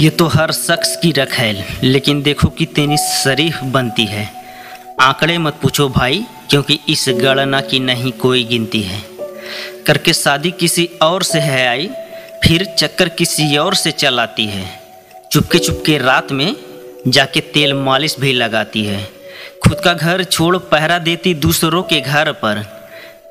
ये तो हर शख्स की रखेल लेकिन देखो कितनी शरीफ बनती है। आंकड़े मत पूछो भाई, क्योंकि इस गणना की नहीं कोई गिनती है। करके शादी किसी और से है आई, फिर चक्कर किसी और से चलाती है। चुपके चुपके रात में जाके तेल मालिश भी लगाती है। खुद का घर छोड़ पहरा देती दूसरों के घर पर।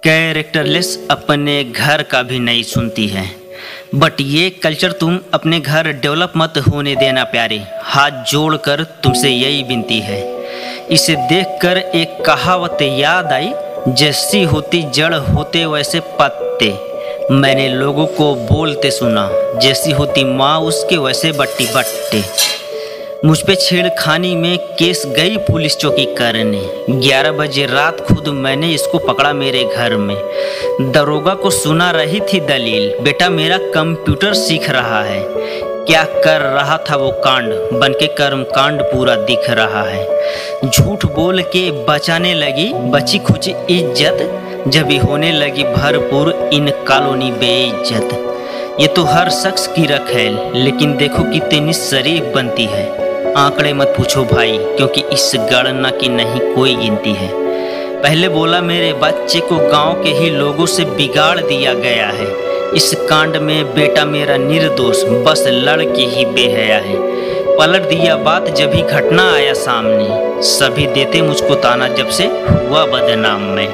कैरेक्टरलेस अपने घर का भी नहीं सुनती है। बट ये कल्चर तुम अपने घर डेवलप मत होने देना प्यारे। हाथ जोड़कर तुमसे यही विनती है। इसे देखकर एक कहावत याद आई, जैसी होती जड़ होते वैसे पत्ते। मैंने लोगों को बोलते सुना, जैसी होती माँ उसके वैसे बट्टी बट्टे। मुझ पे छेड़खानी में केस गई पुलिस चौकी करने। 11 बजे रात खुद मैंने इसको पकड़ा मेरे घर में। दरोगा को सुना रही थी दलील, बेटा, मेरा कंप्यूटर सीख रहा है। क्या कर रहा था वो कांड? बन के कर्म कांड पूरा दिख रहा है। झूठ बोल के बचाने लगी बची खुची इज़्ज़त। जब ही होने लगी भरपूर इन कॉलोनी बेइज्जत। ये तो हर शख्स की रखेल, लेकिन देखो कितनी शरीफ बनती है। आंकड़े मत पूछो भाई, क्योंकि इस गणना की नहीं कोई गिनती है। पहले बोला, मेरे बच्चे को गाँव के ही लोगों से बिगाड़ दिया गया है। इस कांड में बेटा मेरा निर्दोष, बस लड़के ही बेहया है। पलट दिया बात, जब ही घटना आया सामने। सभी देते मुझको ताना, जब से हुआ बदनाम में।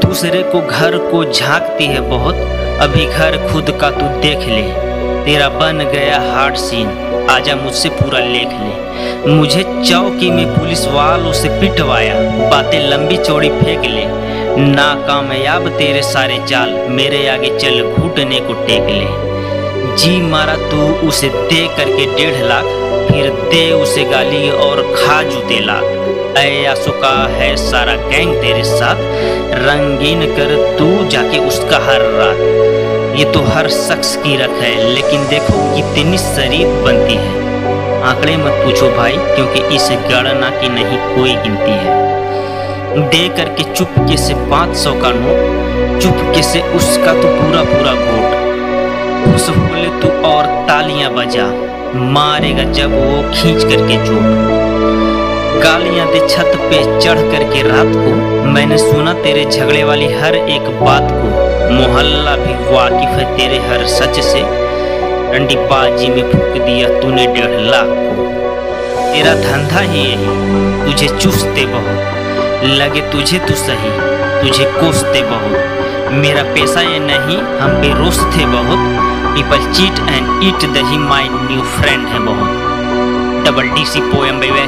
दूसरे को घर को झांकती है बहुत, अभी घर खुद का तू देख ले। तेरा बन गया हार्ड सीन। आजा मुझसे पूरा लेख ले। मुझे चौकी में पुलिस वालों से पिटवाया। बातें लंबी चौड़ी फेंक ले। नाकामयाब तेरे सारे चाल मेरे आगे चल घुटने को टेक ले। जी मारा तू उसे दे करके डेढ़ लाख, फिर दे उसे गाली और खा जूते लाख। ऐया सुका है सारा गैंग तेरे साथ, रंगीन कर तू जाके उसका हर रात ये तो हर शख्स की रख है, लेकिन देखो कितनी शरीफ बनती है। आंकड़े मत पूछो भाई, क्योंकि इस गणना की नहीं कोई गिनती है। दे करके चुपके से पाँच सौ का नोट चुपके से उसका तो पूरा पूरा गोट खुश बोले तू और तालियाँ बजा, मारेगा जब वो खींच करके चोट। गालियाँ दे छत पे चढ़ करके रात को, मैंने सुना तेरे झगड़े वाली हर एक बात को। मोहल्ला भी वाकिफ है तेरे हर सच से डंडी बाजी में फूक दिया तूने डेढ़ लाख को। तेरा धंधा ही यही, तुझे चूसते बहुत। लगे तुझे तो सही, तुझे कोसते बहुत। मेरा पैसा ये नहीं, हम पे रोसते बहुत। पीपल चीट एंड ईट दही माई न्यू फ्रेंड है बहुत। Double D C poem बेवे